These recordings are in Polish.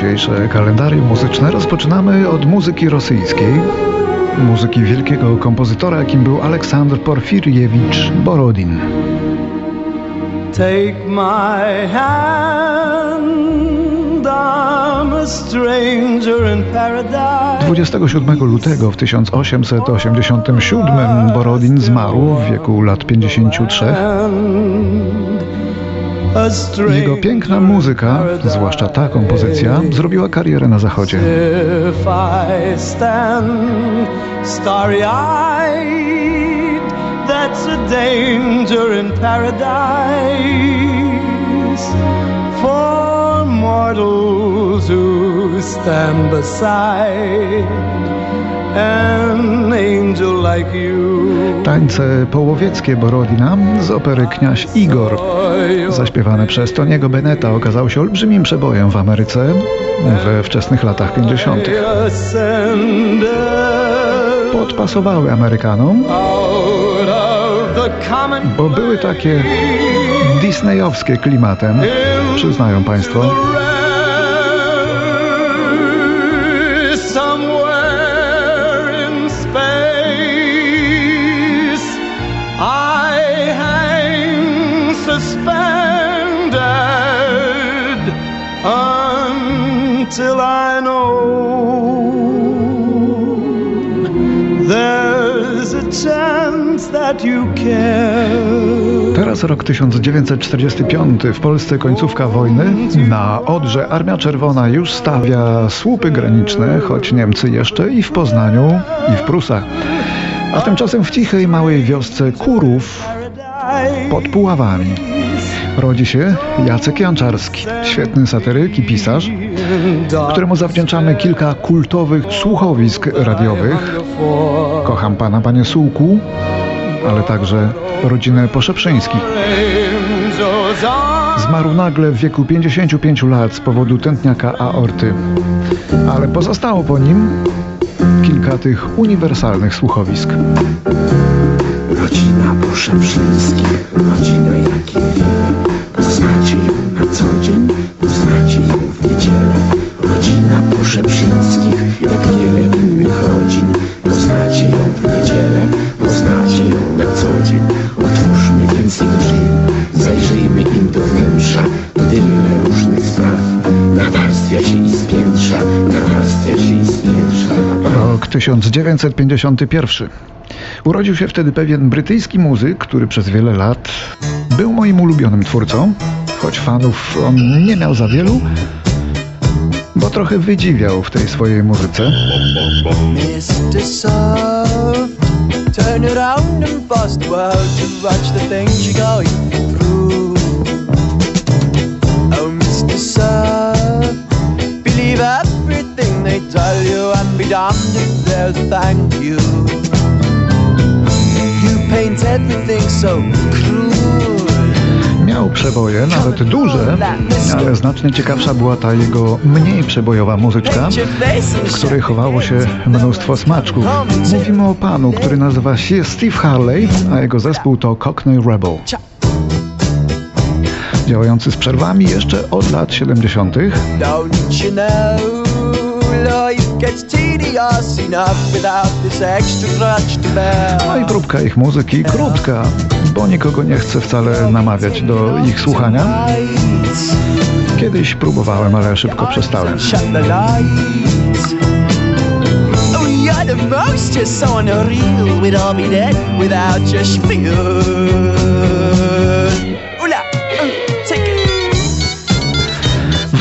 dzisiejsze kalendarium muzyczne rozpoczynamy od muzyki rosyjskiej. Muzyki wielkiego kompozytora, jakim był Aleksandr Porfiriewicz Borodin. Take my hand, I'm a stranger in paradise. 27 lutego w 1887 Borodin zmarł w wieku lat 53. Jego piękna muzyka, zwłaszcza ta kompozycja, zrobiła karierę na zachodzie. That's a danger in paradise for mortals who stand beside an angel like you. Tańce połowieckie Borodina z opery Kniaś Igor, zaśpiewane przez Toniego Beneta, okazało się olbrzymim przebojem w Ameryce we wczesnych latach 50. Podpasowały Amerykanom, bo były takie disneyowskie klimatem, przyznają Państwo. Until I know there's a chance that you care. Teraz rok 1945. W Polsce końcówka wojny. Na Odrze Armia Czerwona już stawia słupy graniczne, choć Niemcy jeszcze i w Poznaniu, i w Prusach. A tymczasem w cichej małej wiosce Kurów pod Puławami rodzi się Jacek Janczarski, świetny satyryk i pisarz, któremu zawdzięczamy kilka kultowych słuchowisk radiowych. Kocham pana, panie Sułku, ale także rodzinę Poszeprzyńskich. Zmarł nagle w wieku 55 lat z powodu tętniaka aorty, ale pozostało po nim kilka tych uniwersalnych słuchowisk. Rodzina Poszeprzyńskich, rodzina jakiej Ją na co dzień, poznacie ją w niedzielę. Rodzina Poszeprzyńskich, jak wiele innych rodzin. Poznacie ją w niedzielę, poznacie ją na co dzień. Otwórzmy więc ich drzwi, zajrzyjmy im do wnętrza. Tyle różnych spraw nawarstwia się i spiętrza, nawarstwia się i spiętrza. Rok 1951. Urodził się wtedy pewien brytyjski muzyk, który przez wiele lat był moim ulubionym twórcą, choć fanów on nie miał za wielu, bo trochę wydziwiał w tej swojej muzyce. Oh, everything they tell you and be damned if they'll thank you. Miał przeboje, nawet duże, ale znacznie ciekawsza była ta jego mniej przebojowa muzyczka, w której chowało się mnóstwo smaczków. Mówimy o panu, który nazywa się Steve Harley, a jego zespół to Cockney Rebel. Działający z przerwami jeszcze od lat 70. No i próbka ich muzyki krótka, bo nikogo nie chcę wcale namawiać do ich słuchania. Kiedyś próbowałem, ale szybko przestałem. the most, you're so unreal. We'd all be dead without your spiel.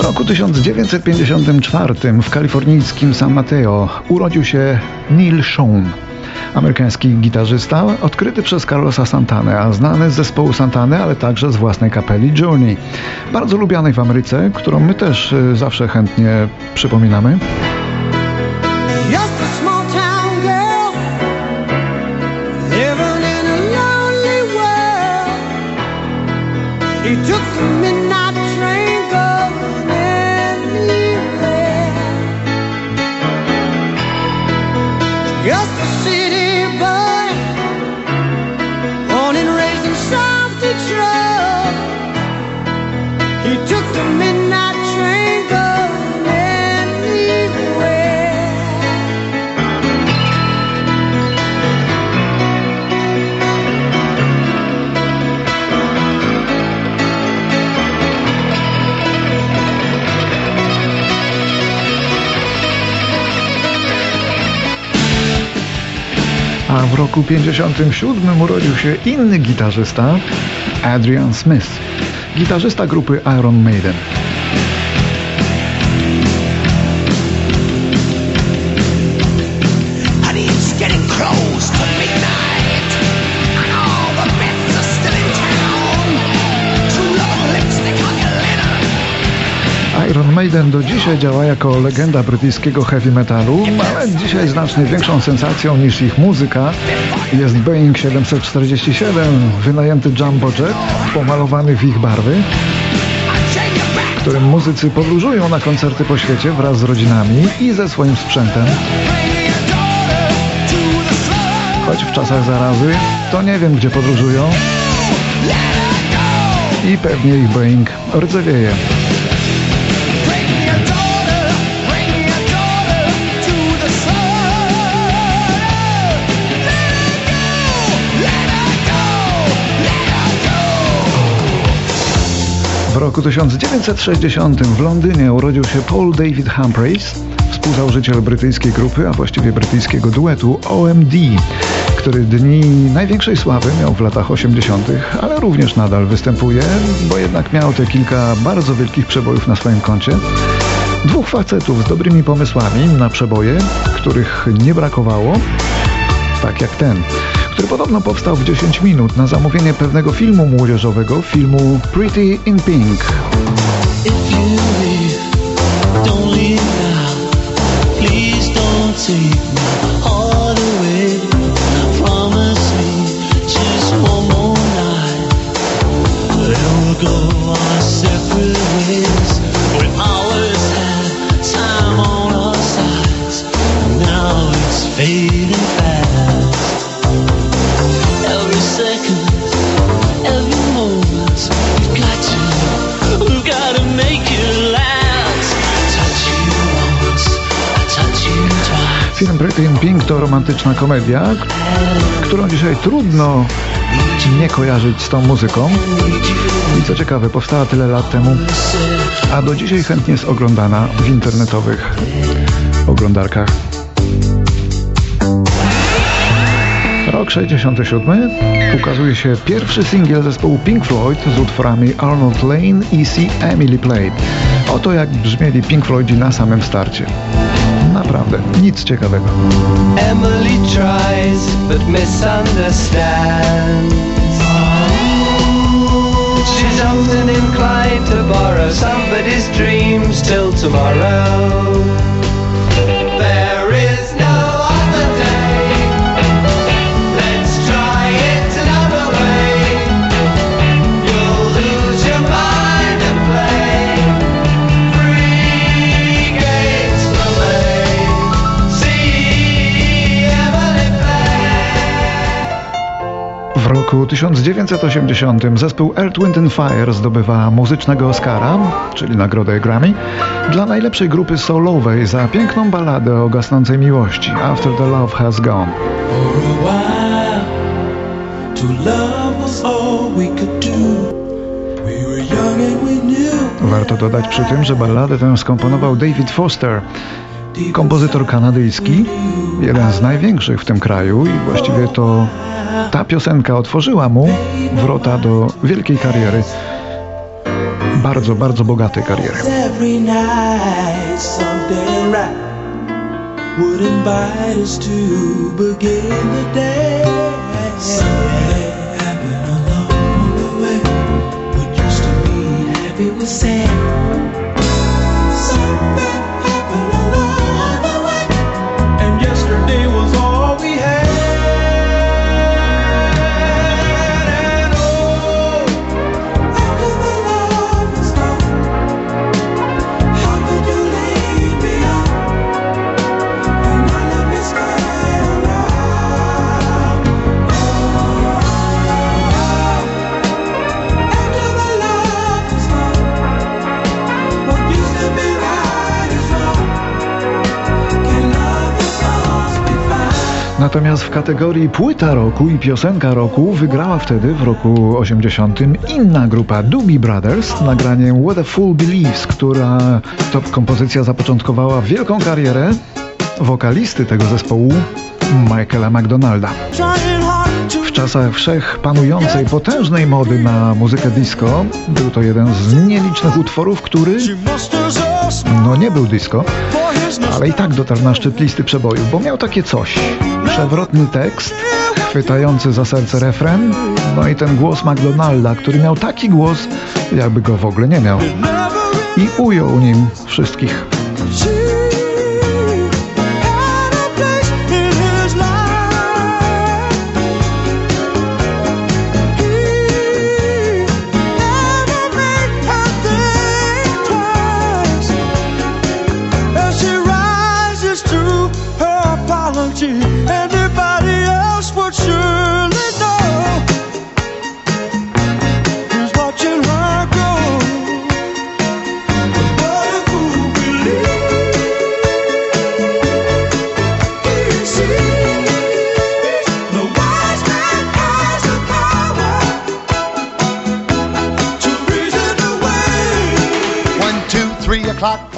Roku 1954 w kalifornijskim San Mateo urodził się Neil Schon. Amerykański gitarzysta, odkryty przez Carlosa Santana, a znany z zespołu Santany, ale także z własnej kapeli Journey. Bardzo lubianej w Ameryce, którą my też y, zawsze chętnie przypominamy. Roku 57 urodził się inny gitarzysta, Adrian Smith, gitarzysta grupy Iron Maiden. Maiden do dzisiaj działa jako legenda brytyjskiego heavy metalu, ale dzisiaj znacznie większą sensacją niż ich muzyka jest Boeing 747, wynajęty jumbo jet, pomalowany w ich barwy, którym muzycy podróżują na koncerty po świecie wraz z rodzinami i ze swoim sprzętem. Choć w czasach zarazy, to nie wiem gdzie podróżują i pewnie ich Boeing rdzewieje. Roku 1960 w Londynie urodził się Paul David Humphreys, współzałożyciel brytyjskiej grupy, a właściwie brytyjskiego duetu OMD, który dni największej sławy miał w latach 80., ale również nadal występuje, bo jednak miał te kilka bardzo wielkich przebojów na swoim koncie. Dwóch facetów z dobrymi pomysłami na przeboje, których nie brakowało, tak jak ten który podobno powstał w 10 minut na zamówienie pewnego filmu młodzieżowego, filmu Pretty in Pink. go romantyczna komedia, którą dzisiaj trudno nie kojarzyć z tą muzyką. I co ciekawe, powstała tyle lat temu, a do dzisiaj chętnie jest oglądana w internetowych oglądarkach. Rok 67 ukazuje się pierwszy singiel zespołu Pink Floyd z utworami Arnold Lane i See Emily Play. Oto jak brzmieli Pink Floydzi na samym starcie. Naprawdę, nic ciekawego. Emily tries, but misunderstands. She's often inclined to borrow somebody's dreams till tomorrow. 1980 zespół Earth, Wind Fire zdobywa muzycznego Oscara, czyli nagrodę Grammy, dla najlepszej grupy solowej za piękną balladę o gasnącej miłości. After the Love Has Gone. Warto dodać przy tym, że balladę tę skomponował David Foster, kompozytor kanadyjski, jeden z największych w tym kraju i właściwie to ta piosenka otworzyła mu wrota do wielkiej kariery. Bardzo, bardzo bogatej kariery. Natomiast w kategorii płyta roku i piosenka roku wygrała wtedy w roku 80 inna grupa Doobie Brothers nagraniem What a Fool Believes, która to kompozycja zapoczątkowała wielką karierę wokalisty tego zespołu Michaela McDonalda. W czasach wszech panującej potężnej mody na muzykę disco był to jeden z nielicznych utworów, który no nie był disco, ale i tak dotarł na szczyt listy przebojów, bo miał takie coś. Przewrotny tekst, chwytający za serce refren, no i ten głos McDonalda, który miał taki głos, jakby go w ogóle nie miał. I ujął nim wszystkich.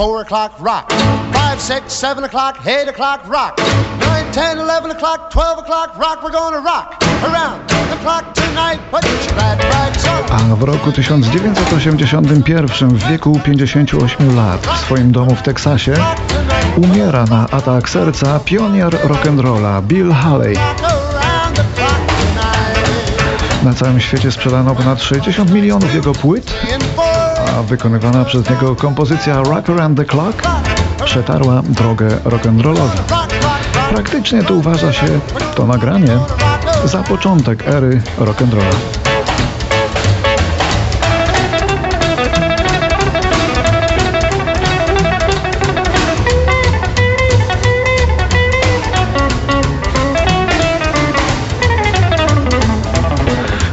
Four o'clock, rock. Five, six, seven o'clock, eight o'clock, rock. Nine, ten, eleven o'clock, twelve o'clock, rock. We're gonna rock around the clock tonight. Put your glad rags on. A w roku 1981 w wieku 58 lat w swoim domu w Teksasie umiera na atak serca pionier rock'n'rolla Bill Haley. Na całym świecie sprzedano ponad 60 milionów jego płyt, wykonywana przez niego kompozycja Rock Around the Clock przetarła drogę rock'n'rollowi. rock, rock, rock. Praktycznie tu uważa się to nagranie za początek ery rock'n'rolla.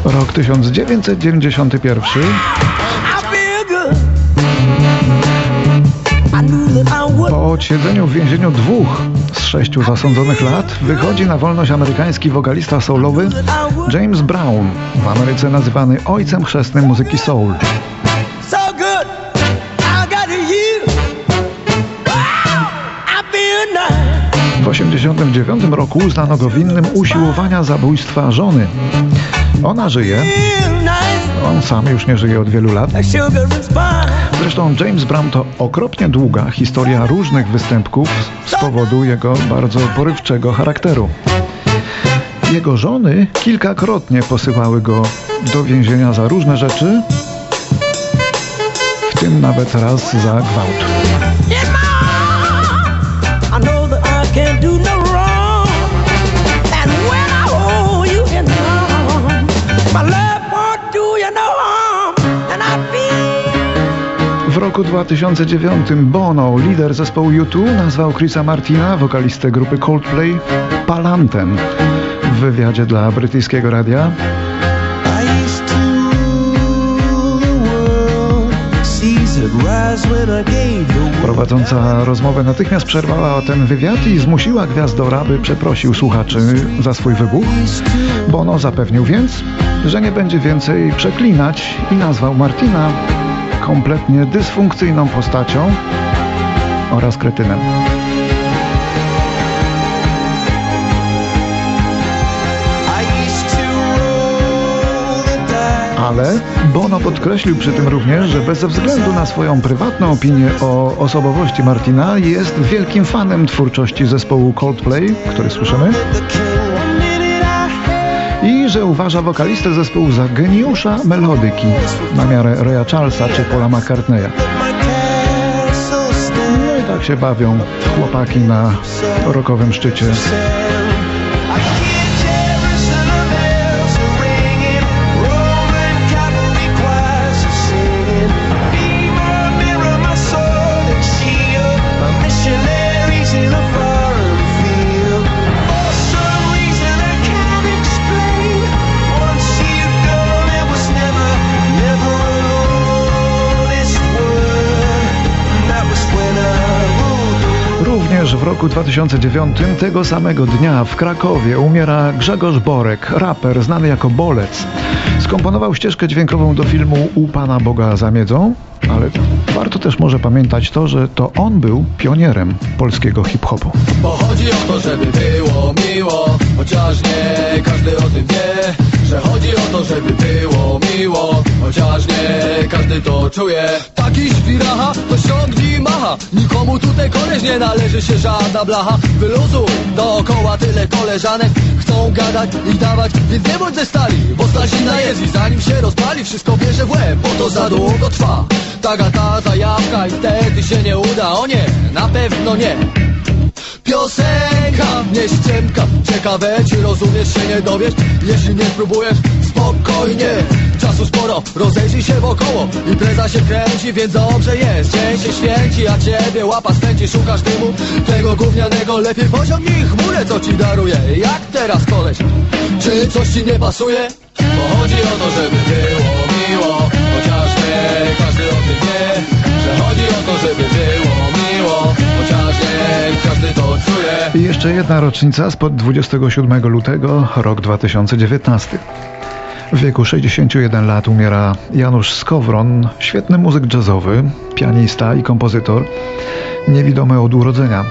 Rok 1991 Po odsiedzeniu w więzieniu dwóch z sześciu zasądzonych lat wychodzi na wolność amerykański wokalista soulowy James Brown, w Ameryce nazywany ojcem chrzestnym muzyki soul. W 1989 roku uznano go winnym usiłowania zabójstwa żony. Ona żyje. On sam już nie żyje od wielu lat. Zresztą James Brown to okropnie długa historia różnych występków z powodu jego bardzo porywczego charakteru. Jego żony kilkakrotnie posyłały go do więzienia za różne rzeczy, w tym nawet raz za gwałt. 2009 Bono, lider zespołu U2, nazwał Chrisa Martina, wokalistę grupy Coldplay, palantem. W wywiadzie dla brytyjskiego radia. Prowadząca rozmowę natychmiast przerwała ten wywiad i zmusiła gwiazdora, by przeprosił słuchaczy za swój wybuch. Bono zapewnił więc, że nie będzie więcej przeklinać i nazwał Martina kompletnie dysfunkcyjną postacią oraz kretynem. Ale Bono podkreślił przy tym również, że bez względu na swoją prywatną opinię o osobowości Martina jest wielkim fanem twórczości zespołu Coldplay, który słyszymy, Że uważa wokalistę zespołu za geniusza melodyki na miarę Raya Charlesa czy Paula McCartneya. No i tak się bawią chłopaki na rokowym szczycie. W roku 2009, tego samego dnia w Krakowie umiera Grzegorz Borek, raper znany jako Bolec. Skomponował ścieżkę dźwiękową do filmu U Pana Boga za miedzą, ale warto też może pamiętać to, że to on był pionierem polskiego hip-hopu. Bo chodzi o to, żeby było miło Chociaż nie każdy o tym wie Że chodzi o to, żeby było miło Chociaż nie każdy to czuje Taki świracha to ściągnij macha. Nikomu tutaj koleś nie należy się żadna blacha. Wyluzuj dookoła tyle koleżanek Chcą gadać i dawać, więc nie bądź ze stali Bo stasina jest i zanim się rozpali. Wszystko bierze w łeb, bo to za długo trwa. Ta zajawka i wtedy się nie uda. O nie, na pewno nie Piosenka, nie ściemka Ciekawe, czy rozumiesz się nie dowiesz. Jeśli nie spróbujesz, spokojnie. Czasu sporo, rozejrzyj się wokoło Impreza się kręci, więc dobrze jest. Dzień się święci, a ciebie łapa spędzi Szukasz dymu, tego gównianego Lepiej poziomnij chmurę, co ci daruje. Jak teraz koleś, czy coś ci nie pasuje? Bo chodzi o to, żeby było miło Chociaż nie każdy o tym wie Że chodzi o to, żeby było miło każdy to czuje I jeszcze jedna rocznica spod 27 lutego, rok 2019. W wieku 61 lat umiera Janusz Skowron, świetny muzyk jazzowy, pianista i kompozytor, niewidomy od urodzenia.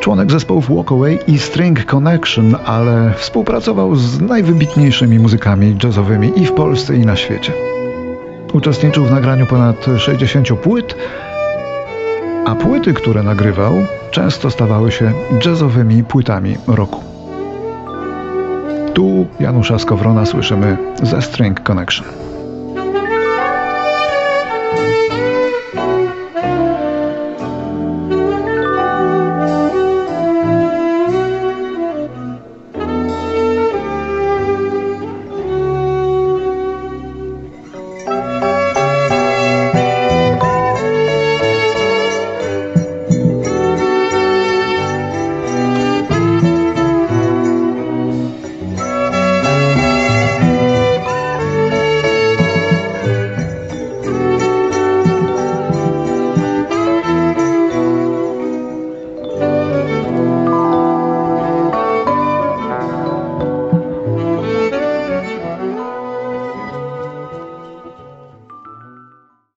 Członek zespołów Walkaway i String Connection, ale współpracował z najwybitniejszymi muzykami jazzowymi i w Polsce i na świecie. Uczestniczył w nagraniu ponad 60 płyt, a płyty, które nagrywał, często stawały się jazzowymi płytami roku. Tu Janusza Skowrona słyszymy ze String Connection.